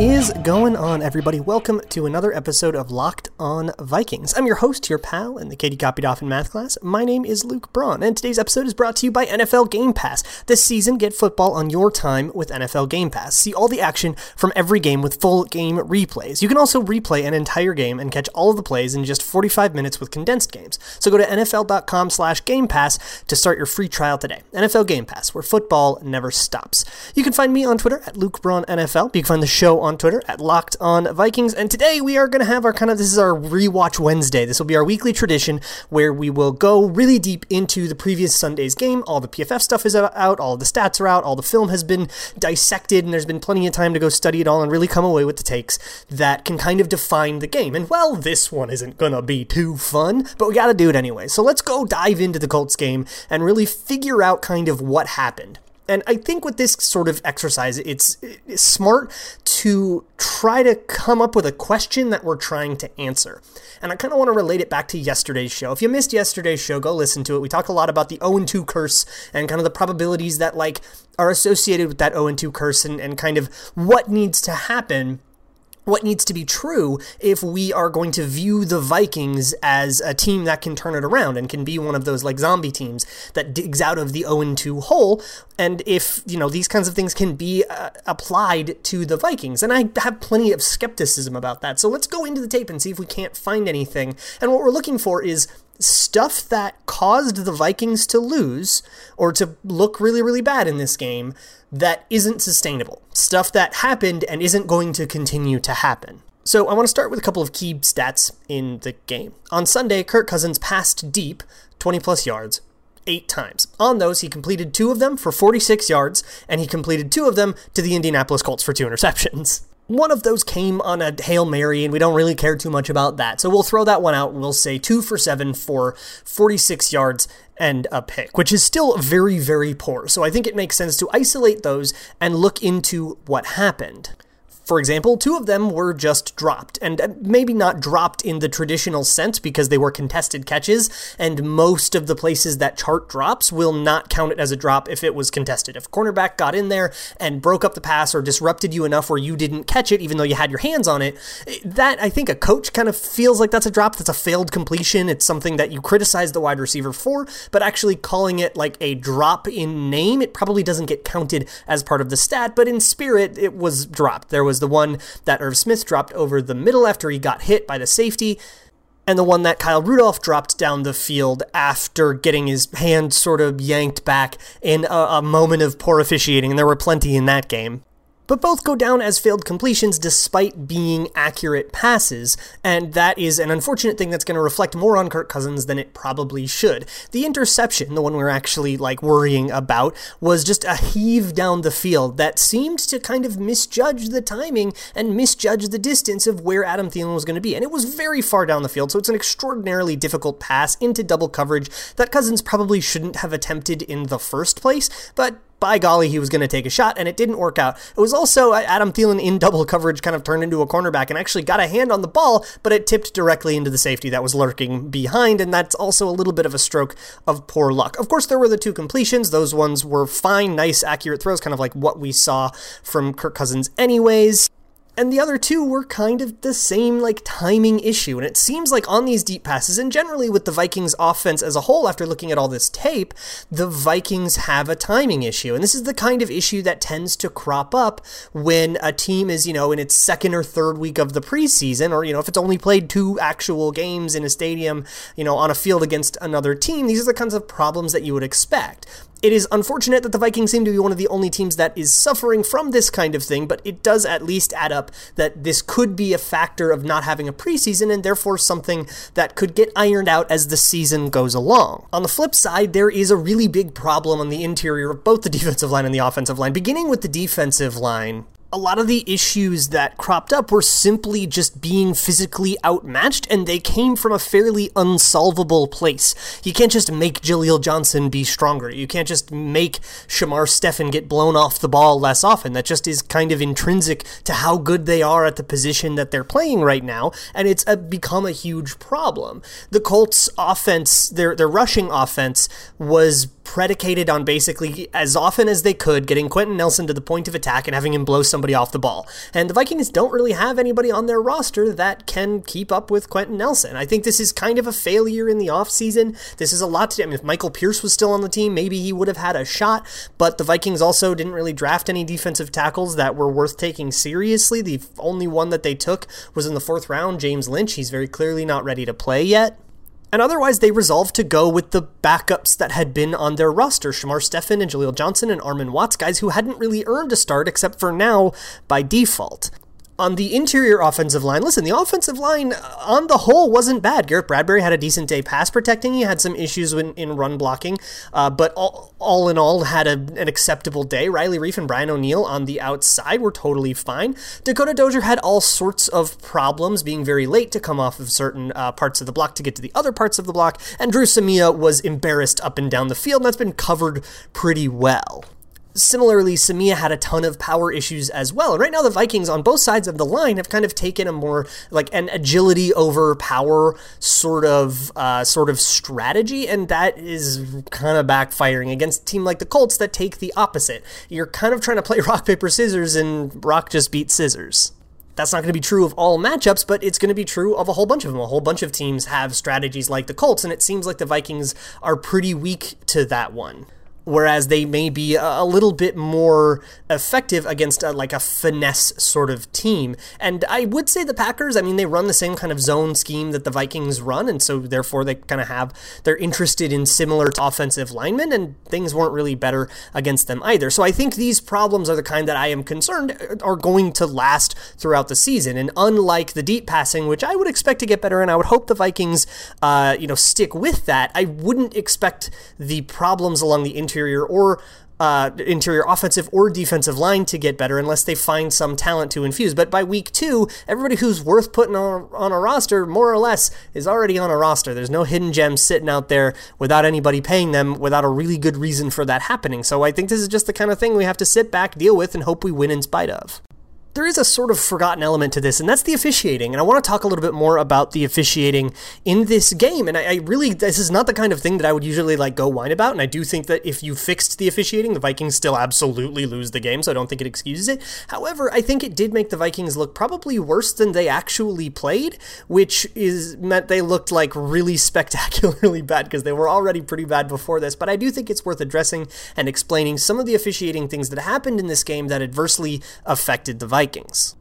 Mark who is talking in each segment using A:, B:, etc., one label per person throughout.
A: Is going on, everybody? Welcome to another episode of Locked On Vikings. I'm your host, your pal, in the Katie copied off in math class. My name is Luke Braun, and today's episode is brought to you by NFL Game Pass. This season, get football on your time with NFL Game Pass. See all the action from every game with full game replays. You can also replay an entire game and catch all of the plays in just 45 minutes with condensed games. So go to NFL.com slash Game Pass to start your free trial today. NFL Game Pass, where football never stops. You can find me on Twitter at Luke Braun NFL. You can find the show on Twitter at Locked On Vikings. And today we are going to have our kind of this is our rewatch Wednesday. This will be our weekly tradition where we will go really deep into the previous Sunday's game. All the PFF stuff is out, all the stats are out, all the film has been dissected, and there's been plenty of time to go study it all and really come away with the takes that can kind of define the game. And well, this one isn't going to be too fun, but we got to do it anyway. So let's go dive into the Colts game and really figure out kind of what happened. And I think with this sort of exercise, it's, it's, smart to try to come up with a question that we're trying to answer. And I kind of want to relate it back to yesterday's show. If you missed yesterday's show, go listen to it. We talk a lot about the 0 2 curse and kind of the probabilities that like are associated with that 0 2 curse and, and kind of what needs to happen what needs to be true if we are going to view the Vikings as a team that can turn it around and can be one of those like zombie teams that digs out of the 0 2 hole. And if, you know, these kinds of things can be uh, applied to the Vikings. And I have plenty of skepticism about that. So let's go into the tape and see if we can't find anything. And what we're looking for is stuff that caused the Vikings to lose or to look really, really bad in this game that isn't sustainable. Stuff that happened and isn't going to continue to happen. So I want to start with a couple of key stats in the game. On Sunday, Kirk Cousins passed deep 20 plus yards eight times. On those, he completed two of them for 46 yards, and he completed two of them to the Indianapolis Colts for two interceptions. One of those came on a Hail Mary, and we don't really care too much about that. So we'll throw that one out. We'll say two for seven for 46 yards and a pick, which is still very, very poor. So I think it makes sense to isolate those and look into what happened. For example, two of them were just dropped, and uh, maybe not dropped in the traditional sense because they were contested catches, and most of the places that chart drops will not count it as a drop if it was contested. If cornerback got in there and broke up the pass or disrupted you enough where you didn't catch it, even though you had your hands on it, eh, that I think a coach kind of feels like that's a drop, that's a failed completion. It's something that you criticize the wide receiver for, but actually calling it like a drop in name, it probably doesn't get counted as part of the stat, but in spirit, it was dropped. There was the one that Irv Smith dropped over the middle after he got hit by the safety, and the one that Kyle Rudolph dropped down the field after getting his hand sort of yanked back in a, a moment of poor officiating, and there were plenty in that game but both go down as failed completions despite being accurate passes, and that is an unfortunate thing that's going to reflect more on Kirk Cousins than it probably should. The interception, the one we're actually like worrying about, was just a heave down the field that seemed to kind of misjudge the timing and misjudge the distance of where Adam Thielen was going to be, and it was very far down the field, so it's an extraordinarily difficult pass into double coverage that Cousins probably shouldn't have attempted in the first place, but by golly, he was going to take a shot, and it didn't work out. It was also Adam Thielen in double coverage kind of turned into a cornerback and actually got a hand on the ball, but it tipped directly into the safety that was lurking behind, and that's also a little bit of a stroke of poor luck. Of course, there were the two completions. Those ones were fine, nice, accurate throws, kind of like what we saw from Kirk Cousins, anyways and the other two were kind of the same like timing issue. And it seems like on these deep passes, and generally with the Vikings offense as a whole, after looking at all this tape, the Vikings have a timing issue. And this is the kind of issue that tends to crop up when a team is, you know, in its second or third week of the preseason, or, you know, if it's only played two actual games in a stadium, you know, on a field against another team, these are the kinds of problems that you would expect. It is unfortunate that the Vikings seem to be one of the only teams that is suffering from this kind of thing, but it does at least add up that this could be a factor of not having a preseason and therefore something that could get ironed out as the season goes along. On the flip side, there is a really big problem on the interior of both the defensive line and the offensive line, beginning with the defensive line a lot of the issues that cropped up were simply just being physically outmatched, and they came from a fairly unsolvable place. You can't just make Jaleel Johnson be stronger. You can't just make Shamar Stephen get blown off the ball less often. That just is kind of intrinsic to how good they are at the position that they're playing right now, and it's a, become a huge problem. The Colts' offense, their their rushing offense, was predicated on basically as often as they could getting Quenton Nelson to the point of attack and having him blow somebody off the ball. And the Vikings don't really have anybody on their roster that can keep up with Quenton Nelson. I think this is kind of a failure in the offseason. This is a lot to do. I mean, if Michael Pierce was still on the team, maybe he would have had a shot, but the Vikings also didn't really draft any defensive tackles that were worth taking seriously. The only one that they took was in the fourth round, James Lynch. He's very clearly not ready to play yet. And otherwise, they resolved to go with the backups that had been on their roster Shamar Stephen and Jaleel Johnson and Armon Watts, guys who hadn't really earned a start except for now by default on the interior offensive line, listen, the offensive line uh, on the whole wasn't bad. Garrett Bradbury had a decent day pass protecting. He had some issues in, in run blocking, uh, but all, all in all, had a, an acceptable day. Riley Reiff and Brian O'Neill on the outside were totally fine. Dakota Dozier had all sorts of problems, being very late to come off of certain uh, parts of the block to get to the other parts of the block, and Dru Samia was embarrassed up and down the field, and that's been covered pretty well. Similarly, Samia had a ton of power issues as well. And right now, the Vikings on both sides of the line have kind of taken a more like an agility over power sort of uh, sort of strategy, and that is kind of backfiring against a team like the Colts that take the opposite. You're kind of trying to play rock paper scissors, and rock just beats scissors that's not going to be true of all matchups, but it's going to be true of a whole bunch of them. A whole bunch of teams have strategies like the Colts, and it seems like the Vikings are pretty weak to that one whereas they may be a little bit more effective against a, like a finesse sort of team. And I would say the Packers, I mean, they run the same kind of zone scheme that the Vikings run, and so therefore they kind of have they're interested in similar offensive linemen, and things weren't really better against them either. So I think these problems are the kind that I am concerned are going to last throughout the season. And unlike the deep passing, which I would expect to get better, and I would hope the Vikings, uh, you know, stick with that, I wouldn't expect the problems along the interior interior or uh, interior offensive or defensive line to get better unless they find some talent to infuse. But by week two, everybody who's worth putting on, on a roster, more or less, is already on a roster. There's no hidden gems sitting out there without anybody paying them, without a really good reason for that happening. So I think this is just the kind of thing we have to sit back, deal with, and hope we win in spite of there is a sort of forgotten element to this, and that's the officiating. And I want to talk a little bit more about the officiating in this game. And I, I, really, this is not the kind of thing that I would usually like go whine about. And I do think that if you fixed the officiating, the Vikings still absolutely lose the game. So I don't think it excuses it. However, I think it did make the Vikings look probably worse than they actually played, which is meant they looked like really spectacularly bad because they were already pretty bad before this. But I do think it's worth addressing and explaining some of the officiating things that happened in this game that adversely affected the Vikings. Vikings.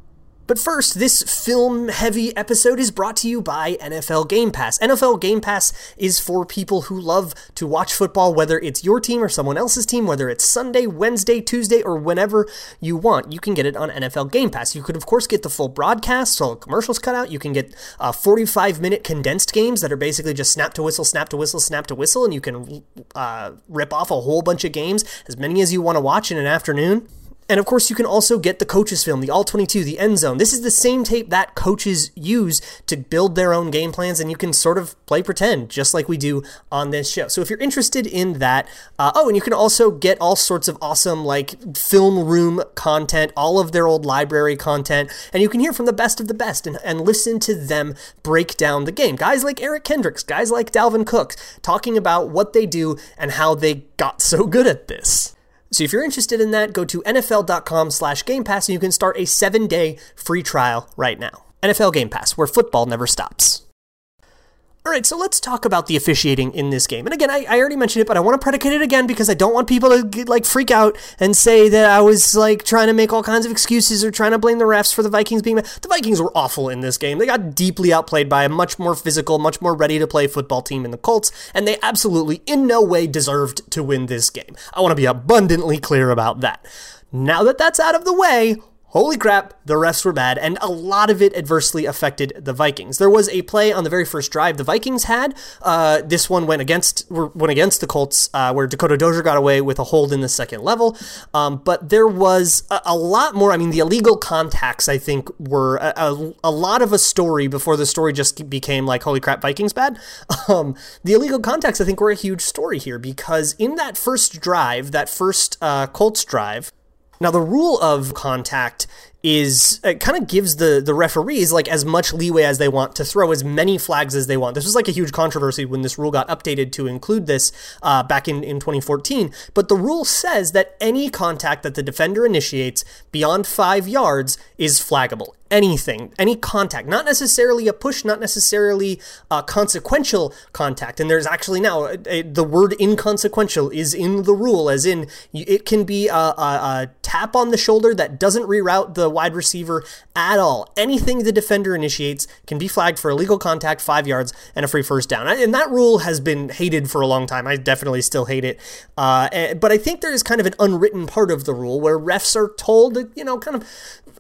A: But first, this film heavy episode is brought to you by NFL Game Pass. NFL Game Pass is for people who love to watch football, whether it's your team or someone else's team, whether it's Sunday, Wednesday, Tuesday, or whenever you want. You can get it on NFL Game Pass. You could, of course, get the full broadcast, all commercials cut out. You can get uh, 45 minute condensed games that are basically just snap to whistle, snap to whistle, snap to whistle, and you can uh, rip off a whole bunch of games, as many as you want to watch in an afternoon. And of course, you can also get the coaches film, the All 22, the End Zone. This is the same tape that coaches use to build their own game plans, and you can sort of play pretend, just like we do on this show. So if you're interested in that, uh, oh, and you can also get all sorts of awesome, like, film room content, all of their old library content, and you can hear from the best of the best and, and listen to them break down the game. Guys like Eric Kendricks, guys like Dalvin Cook, talking about what they do and how they got so good at this. So if you're interested in that, go to nfl.com slash Game Pass and you can start a seven-day free trial right now. NFL Game Pass, where football never stops. All right, so let's talk about the officiating in this game. And again, I, I already mentioned it, but I want to predicate it again because I don't want people to get, like freak out and say that I was like trying to make all kinds of excuses or trying to blame the refs for the Vikings being. The Vikings were awful in this game. They got deeply outplayed by a much more physical, much more ready to play football team in the Colts, and they absolutely in no way deserved to win this game. I want to be abundantly clear about that. Now that that's out of the way, holy crap, the refs were bad, and a lot of it adversely affected the Vikings. There was a play on the very first drive the Vikings had. Uh, this one went against went against the Colts, uh, where Dakota Dozier got away with a hold in the second level. Um, but there was a, a, lot more. I mean, the illegal contacts, I think, were a, a, a, lot of a story before the story just became like, holy crap, Vikings bad. Um, the illegal contacts, I think, were a huge story here because in that first drive, that first uh, Colts drive, now, the rule of contact is it kind of gives the the referees like as much leeway as they want to throw as many flags as they want. This was like a huge controversy when this rule got updated to include this uh, back in, in 2014. But the rule says that any contact that the defender initiates beyond five yards is flaggable anything, any contact, not necessarily a push, not necessarily a consequential contact. And there's actually now a, a, the word inconsequential is in the rule, as in it can be a, a, tap on the shoulder that doesn't reroute the wide receiver at all. Anything the defender initiates can be flagged for illegal contact, five yards, and a free first down. And that rule has been hated for a long time. I definitely still hate it. Uh, eh, but I think there is kind of an unwritten part of the rule where refs are told to, you know, kind of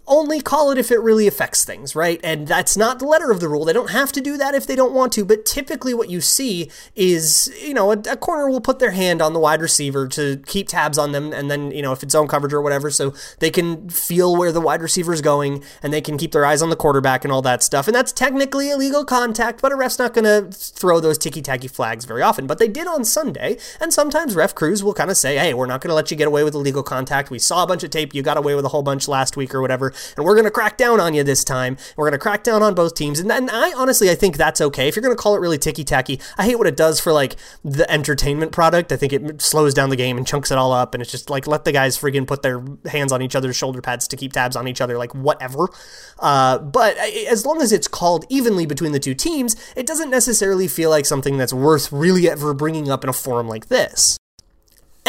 A: only call it if it really affects things, right? And that's not the letter of the rule. They don't have to do that if they don't want to, but typically what you see is, you know, a, a, corner will put their hand on the wide receiver to keep tabs on them, and then, you know, if it's zone coverage or whatever, so they can feel where the wide receiver is going and they can keep their eyes on the quarterback and all that stuff. And that's technically illegal contact, but a ref's not going to throw those ticky tacky flags very often. But they did on Sunday, and sometimes ref crews will kind of say, hey, we're not going to let you get away with illegal contact. We saw a bunch of tape. You got away with a whole bunch last week or whatever and we're going to crack down on this time. We're going to crack down on both teams. And, and I honestly, I think that's okay. If you're going to call it really ticky tacky, I hate what it does for like the entertainment product. I think it slows down the game and chunks it all up. And it's just like, let the guys friggin' put their hands on each other's shoulder pads to keep tabs on each other, like whatever. Uh, but as long as it's called evenly between the two teams, it doesn't necessarily feel like something that's worth really ever bringing up in a forum like this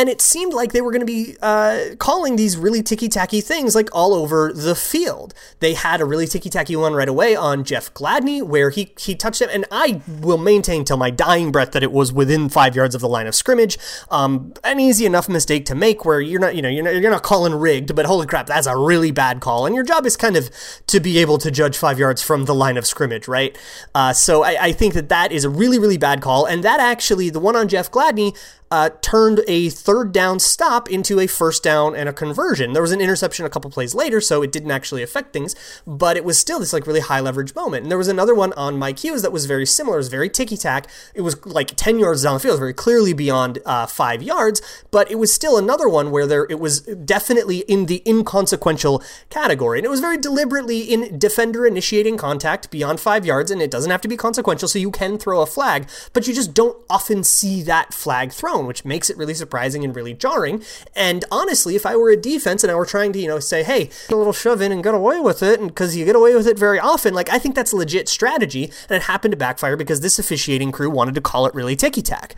A: and it seemed like they were going to be uh, calling these really ticky tacky things like all over the field. They had a really ticky tacky one right away on Jeff Gladney where he he touched him, and I will maintain till my dying breath that it was within five yards of the line of scrimmage. Um, an easy enough mistake to make where you're not you know you're not, you're not calling rigged, but holy crap, that's a really bad call, and your job is kind of to be able to judge five yards from the line of scrimmage, right? Uh, so I, I think that that is a really really bad call, and that actually the one on Jeff Gladney uh, turned a third down stop into a first down and a conversion. There was an interception a couple plays later, so it didn't actually affect things, but it was still this like really high leverage moment. And there was another one on Mike Hughes that was very similar. It was very ticky tack. It was like 10 yards down the field, very clearly beyond uh, five yards, but it was still another one where there it was definitely in the inconsequential category. And it was very deliberately in defender initiating contact beyond five yards, and it doesn't have to be consequential, so you can throw a flag, but you just don't often see that flag thrown which makes it really surprising and really jarring. And honestly, if I were a defense and I were trying to, you know, say, hey, a little shove in and get away with it, and because you get away with it very often, like I think that's a legit strategy, and it happened to backfire because this officiating crew wanted to call it really ticky tack.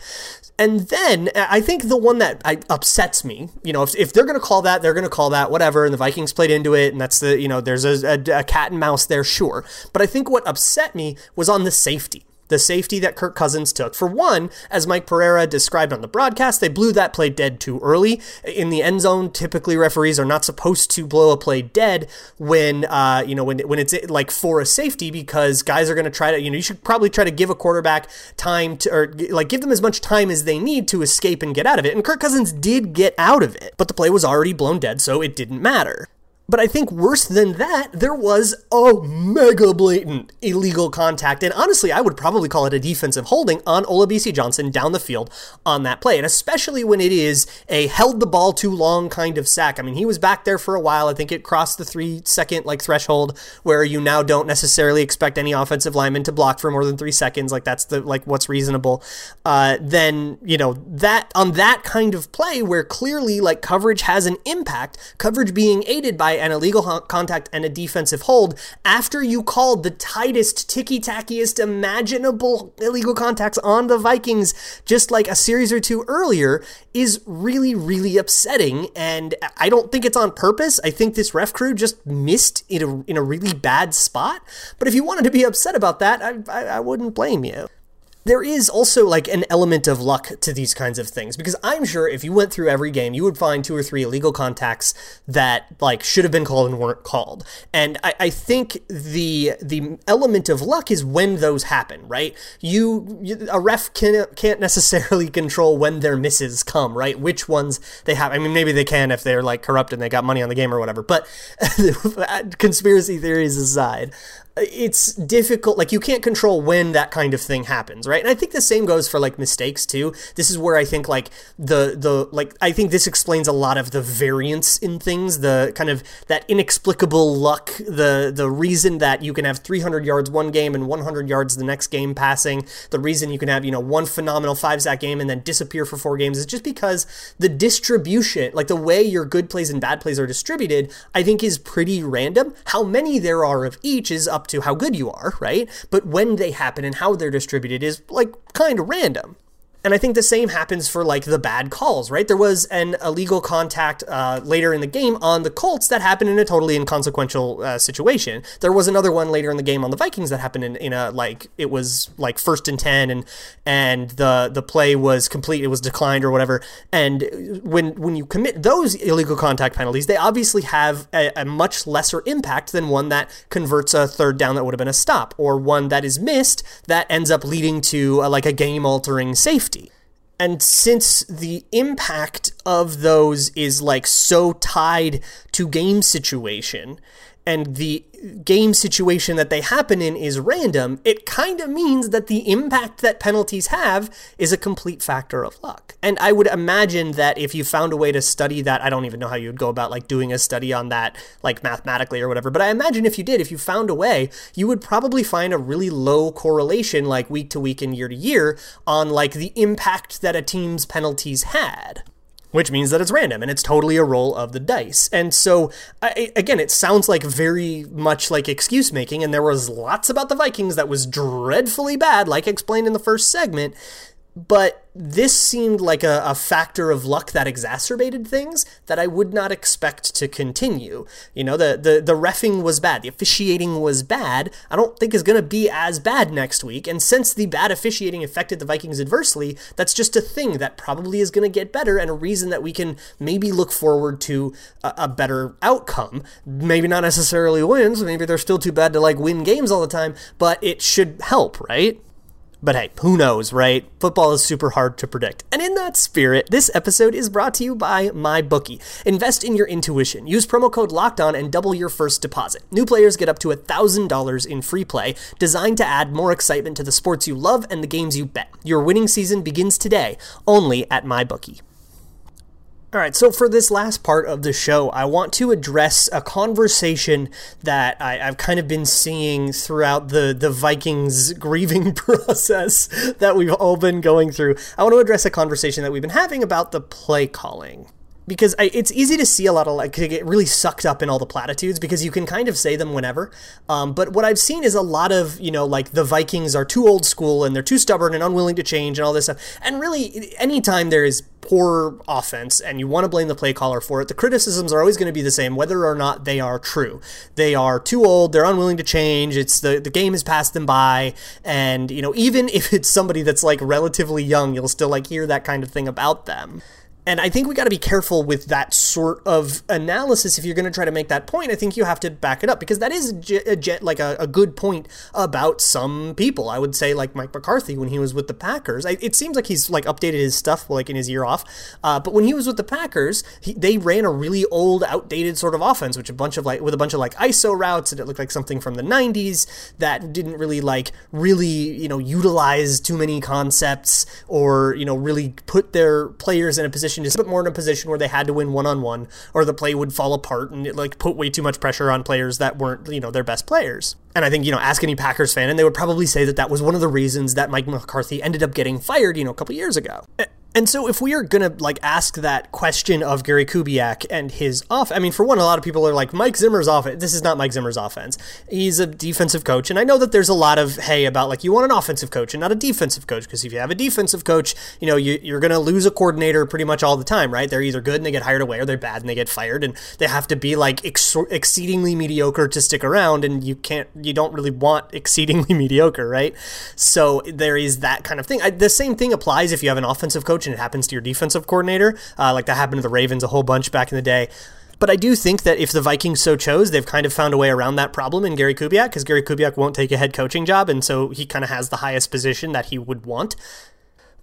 A: And then I think the one that I, upsets me, you know, if, if they're going to call that, they're going to call that whatever. And the Vikings played into it, and that's the, you know, there's a, a, a cat and mouse there, sure. But I think what upset me was on the safety the safety that Kirk Cousins took. For one, as Mike Pereira described on the broadcast, they blew that play dead too early. In the end zone, typically referees are not supposed to blow a play dead when, uh, you know, when, when it's like for a safety because guys are going to try to, you know, you should probably try to give a quarterback time to, or like give them as much time as they need to escape and get out of it. And Kirk Cousins did get out of it, but the play was already blown dead, so it didn't matter. But I think worse than that, there was a mega blatant illegal contact. And honestly, I would probably call it a defensive holding on Olabisi Johnson down the field on that play. And especially when it is a held the ball too long kind of sack. I mean, he was back there for a while. I think it crossed the three second like threshold where you now don't necessarily expect any offensive lineman to block for more than three seconds. Like that's the like what's reasonable. Uh, then, you know, that on that kind of play where clearly like coverage has an impact, coverage being aided by an illegal contact and a defensive hold after you called the tightest, ticky tackiest imaginable illegal contacts on the Vikings just like a series or two earlier is really, really upsetting. And I don't think it's on purpose. I think this ref crew just missed in a, in a really bad spot. But if you wanted to be upset about that, I, I, I wouldn't blame you. There is also like an element of luck to these kinds of things because I'm sure if you went through every game, you would find two or three illegal contacts that like should have been called and weren't called. And I, I think the the element of luck is when those happen, right? You, you a ref can, can't necessarily control when their misses come, right? Which ones they have. I mean, maybe they can if they're like corrupt and they got money on the game or whatever. But conspiracy theories aside, it's difficult like you can't control when that kind of thing happens right? And i think the same goes for like mistakes too. This is where i think like the the like i think this explains a lot of the variance in things the kind of that inexplicable luck the the reason that you can have 300 yards one game and 100 yards the next game passing the reason you can have you know one phenomenal five sack game and then disappear for four games is just because the distribution like the way your good plays and bad plays are distributed i think is pretty random. How many there are of each is up up to how good you are, right? But when they happen and how they're distributed is like kind of random. And I think the same happens for like the bad calls, right? There was an illegal contact uh, later in the game on the Colts that happened in a totally inconsequential uh, situation. There was another one later in the game on the Vikings that happened in, in a like it was like first and ten, and and the the play was complete, it was declined or whatever. And when when you commit those illegal contact penalties, they obviously have a, a much lesser impact than one that converts a third down that would have been a stop, or one that is missed that ends up leading to a, like a game altering safety and since the impact of those is like so tied to game situation, and the game situation that they happen in is random, it kind of means that the impact that penalties have is a complete factor of luck. And I would imagine that if you found a way to study that, I don't even know how you would go about like doing a study on that, like mathematically or whatever, but I imagine if you did, if you found a way, you would probably find a really low correlation, like week to week and year to year, on like the impact that a team's penalties had which means that it's random and it's totally a roll of the dice. And so, I, again, it sounds like very much like excuse making, and there was lots about the Vikings that was dreadfully bad, like explained in the first segment but this seemed like a, a, factor of luck that exacerbated things that I would not expect to continue. You know, the, the, the refing was bad, the officiating was bad. I don't think is going to be as bad next week. And since the bad officiating affected the Vikings adversely, that's just a thing that probably is going to get better and a reason that we can maybe look forward to a, a better outcome. Maybe not necessarily wins, maybe they're still too bad to like win games all the time, but it should help, right? But hey, who knows, right? Football is super hard to predict. And in that spirit, this episode is brought to you by MyBookie. Invest in your intuition. Use promo code Locked On and double your first deposit. New players get up to $1,000 in free play, designed to add more excitement to the sports you love and the games you bet. Your winning season begins today, only at MyBookie. All right, so for this last part of the show, I want to address a conversation that I, have kind of been seeing throughout the, the Vikings grieving process that we've all been going through. I want to address a conversation that we've been having about the play calling because I, it's easy to see a lot of like to get really sucked up in all the platitudes because you can kind of say them whenever. Um, but what I've seen is a lot of you know like the Vikings are too old school and they're too stubborn and unwilling to change and all this stuff. And really, anytime there is poor offense and you want to blame the play caller for it, the criticisms are always going to be the same, whether or not they are true. They are too old, they're unwilling to change, it's the, the game has passed them by, and you know, even if it's somebody that's like relatively young, you'll still like hear that kind of thing about them. And I think we got to be careful with that sort of analysis. If you're going to try to make that point, I think you have to back it up because that is a, a, like a, a, good point about some people. I would say like Mike McCarthy when he was with the Packers. I, it seems like he's like updated his stuff like in his year off. Uh, but when he was with the Packers, he, they ran a really old, outdated sort of offense, which a bunch of like with a bunch of like ISO routes, and it looked like something from the '90s that didn't really like really you know utilize too many concepts or you know really put their players in a position position, just a bit more in a position where they had to win one on one, or the play would fall apart and it like put way too much pressure on players that weren't you know their best players. And I think you know ask any Packers fan, and they would probably say that that was one of the reasons that Mike McCarthy ended up getting fired you know a couple years ago. And so, if we are gonna like ask that question of Gary Kubiak and his off, I mean, for one, a lot of people are like Mike Zimmer's offense. This is not Mike Zimmer's offense. He's a defensive coach, and I know that there's a lot of hey about like you want an offensive coach and not a defensive coach because if you have a defensive coach, you know you, you're gonna lose a coordinator pretty much all the time, right? They're either good and they get hired away, or they're bad and they get fired, and they have to be like ex- exceedingly mediocre to stick around, and you can't, you don't really want exceedingly mediocre, right? So there is that kind of thing. I, the same thing applies if you have an offensive coach and it happens to your defensive coordinator, uh, like that happened to the Ravens a whole bunch back in the day. But I do think that if the Vikings so chose, they've kind of found a way around that problem in Gary Kubiak because Gary Kubiak won't take a head coaching job, and so he kind of has the highest position that he would want.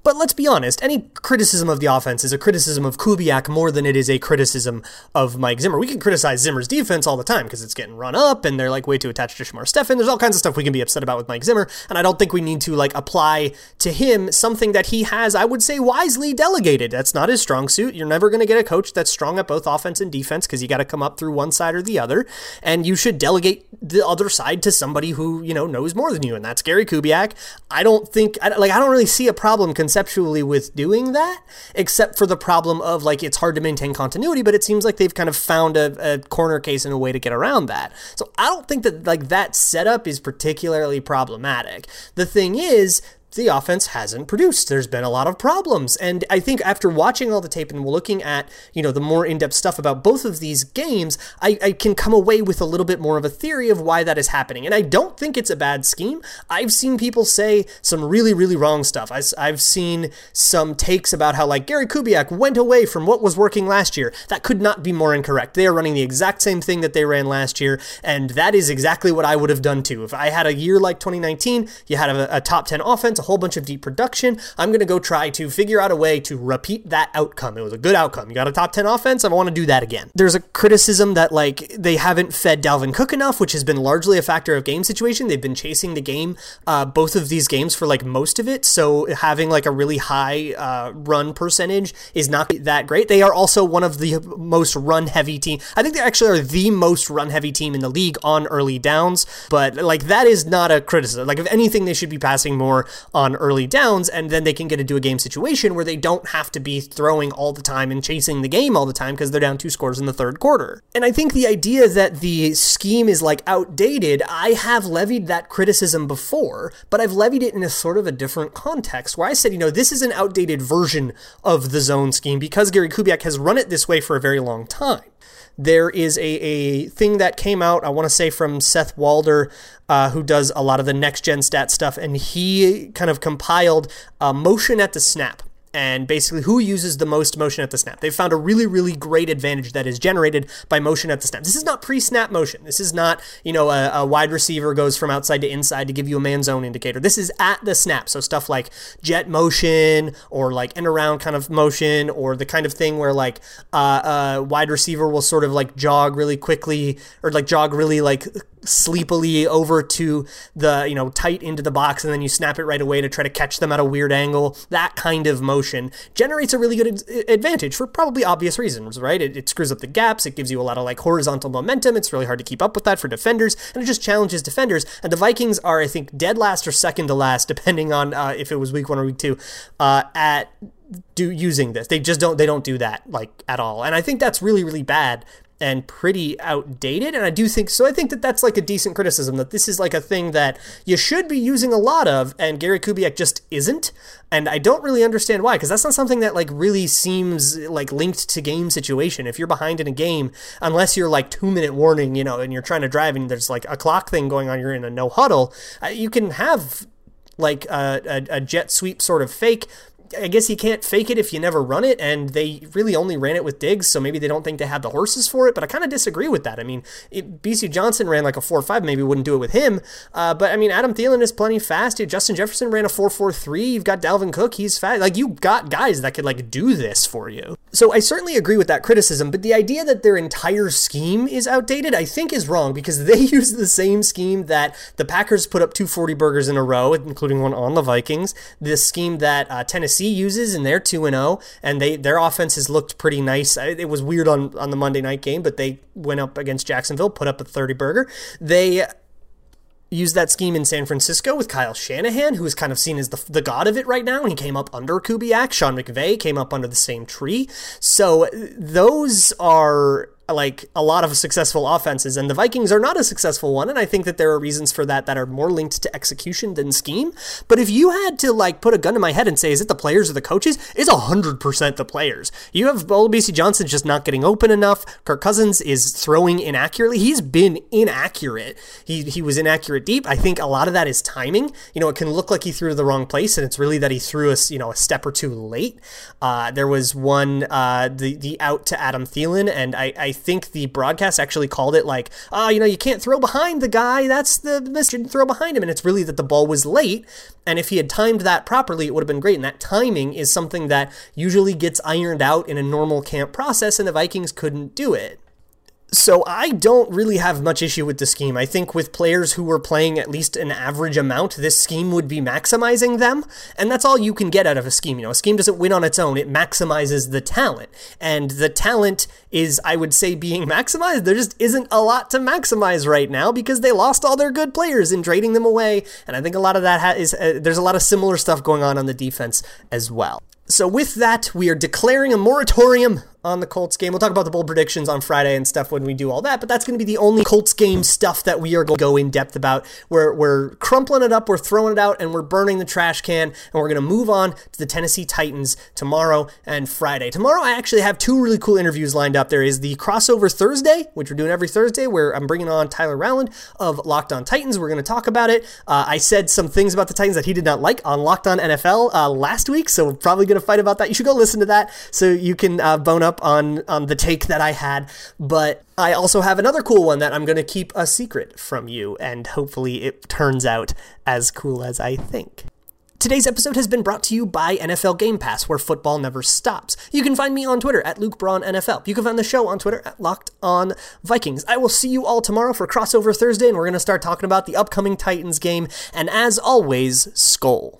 A: But let's be honest, any criticism of the offense is a criticism of Kubiak more than it is a criticism of Mike Zimmer. We can criticize Zimmer's defense all the time because it's getting run up and they're like way too attached to Shamar Stephen. There's all kinds of stuff we can be upset about with Mike Zimmer, and I don't think we need to like apply to him something that he has, I would say, wisely delegated. That's not his strong suit. You're never going to get a coach that's strong at both offense and defense because you got to come up through one side or the other, and you should delegate the other side to somebody who, you know, knows more than you, and that's Gary Kubiak. I don't think like I don't really see a problem conceptually with doing that, except for the problem of like it's hard to maintain continuity, but it seems like they've kind of found a, a corner case and a way to get around that. So I don't think that like that setup is particularly problematic. The thing is, the offense hasn't produced. There's been a lot of problems. And I think after watching all the tape and looking at, you know, the more in-depth stuff about both of these games, I, I, can come away with a little bit more of a theory of why that is happening. And I don't think it's a bad scheme. I've seen people say some really, really wrong stuff. I, I've seen some takes about how, like, Gary Kubiak went away from what was working last year. That could not be more incorrect. They are running the exact same thing that they ran last year. And that is exactly what I would have done too. If I had a year like 2019, you had a, a top 10 offense, a whole bunch of deep production. I'm going to go try to figure out a way to repeat that outcome. It was a good outcome. You got a top 10 offense. I want to do that again. There's a criticism that like they haven't fed Dalvin Cook enough, which has been largely a factor of game situation. They've been chasing the game, uh, both of these games for like most of it. So having like a really high uh, run percentage is not that great. They are also one of the most run heavy team. I think they actually are the most run heavy team in the league on early downs, but like that is not a criticism. Like if anything, they should be passing more on early downs, and then they can get into a game situation where they don't have to be throwing all the time and chasing the game all the time because they're down two scores in the third quarter. And I think the idea that the scheme is like outdated, I have levied that criticism before, but I've levied it in a sort of a different context where I said, you know, this is an outdated version of the zone scheme because Gary Kubiak has run it this way for a very long time there is a, a thing that came out, I want to say from Seth Walder, uh, who does a lot of the next gen stat stuff, and he kind of compiled a motion at the snap and basically who uses the most motion at the snap. They've found a really, really great advantage that is generated by motion at the snap. This is not pre-snap motion. This is not, you know, a, a, wide receiver goes from outside to inside to give you a man zone indicator. This is at the snap. So stuff like jet motion or like end around kind of motion or the kind of thing where like uh, a wide receiver will sort of like jog really quickly or like jog really like sleepily over to the you know tight into the box and then you snap it right away to try to catch them at a weird angle. That kind of motion generates a really good advantage for probably obvious reasons right? It, it screws up the gaps it gives you a lot of like horizontal momentum it's really hard to keep up with that for defenders and it just challenges defenders and the vikings are i think dead last or second to last depending on uh, if it was week one or week two uh, at do using this. They just don't they don't do that like at all and i think that's really really bad and pretty outdated. And I do think so. I think that that's like a decent criticism that this is like a thing that you should be using a lot of, and Gary Kubiak just isn't. And I don't really understand why, because that's not something that like really seems like linked to game situation. If you're behind in a game, unless you're like two minute warning, you know, and you're trying to drive and there's like a clock thing going on, you're in a no huddle, uh, you can have like a, a, a, jet sweep sort of fake I guess he can't fake it if you never run it, and they really only ran it with Diggs, so maybe they don't think they have the horses for it. But I kind of disagree with that. I mean, it, Bisi Johnson ran like a four five, maybe wouldn't do it with him. Uh, but I mean, Adam Thielen is plenty fast. Justin Jefferson ran a four four three. You've got Dalvin Cook, he's fast. Like you got guys that could like do this for you. So I certainly agree with that criticism. But the idea that their entire scheme is outdated, I think, is wrong because they use the same scheme that the Packers put up 240 burgers in a row, including one on the Vikings. This scheme that uh, Tennessee uses their they're 2 and 0 and they their offense has looked pretty nice. It was weird on on the Monday night game, but they went up against Jacksonville, put up a 30 burger. They used that scheme in San Francisco with Kyle Shanahan, who is kind of seen as the, the god of it right now. And he came up under Kubiak. Sean McVay came up under the same tree. So those are like a lot of successful offenses, and the Vikings are not a successful one. And I think that there are reasons for that that are more linked to execution than scheme. But if you had to like put a gun to my head and say, is it the players or the coaches? It's hundred percent the players. You have Olabisi Johnson just not getting open enough. Kirk Cousins is throwing inaccurately. He's been inaccurate. He he was inaccurate deep. I think a lot of that is timing. You know, it can look like he threw to the wrong place, and it's really that he threw us, you know, a step or two late. Uh, there was one uh, the the out to Adam Thielen, and I I think the broadcast actually called it like, ah, oh, you know, you can't throw behind the guy. That's the miss. Throw behind him, and it's really that the ball was late. And if he had timed that properly, it would have been great. And that timing is something that usually gets ironed out in a normal camp process, and the Vikings couldn't do it. So I don't really have much issue with the scheme. I think with players who were playing at least an average amount, this scheme would be maximizing them, and that's all you can get out of a scheme. You know, a scheme doesn't win on its own; it maximizes the talent, and the talent is, I would say, being maximized. There just isn't a lot to maximize right now because they lost all their good players in trading them away, and I think a lot of that is uh, there's a lot of similar stuff going on on the defense as well. So, with that, we are declaring a moratorium on the Colts game. We'll talk about the bold predictions on Friday and stuff when we do all that, but that's going to be the only Colts game stuff that we are going to go in depth about. We're, we're crumpling it up, we're throwing it out, and we're burning the trash can, and we're going to move on to the Tennessee Titans tomorrow and Friday. Tomorrow, I actually have two really cool interviews lined up. There is the crossover Thursday, which we're doing every Thursday, where I'm bringing on Tyler Rowland of Locked On Titans. We're going to talk about it. Uh, I said some things about the Titans that he did not like on Locked On NFL uh, last week, so we're probably going to fight about that. You should go listen to that so you can uh, bone up on, on the take that I had. But I also have another cool one that I'm going to keep a secret from you, and hopefully it turns out as cool as I think. Today's episode has been brought to you by NFL Game Pass, where football never stops. You can find me on Twitter at Luke Braun NFL. You can find the show on Twitter at Locked On Vikings. I will see you all tomorrow for Crossover Thursday, and we're going to start talking about the upcoming Titans game. And as always, Skol.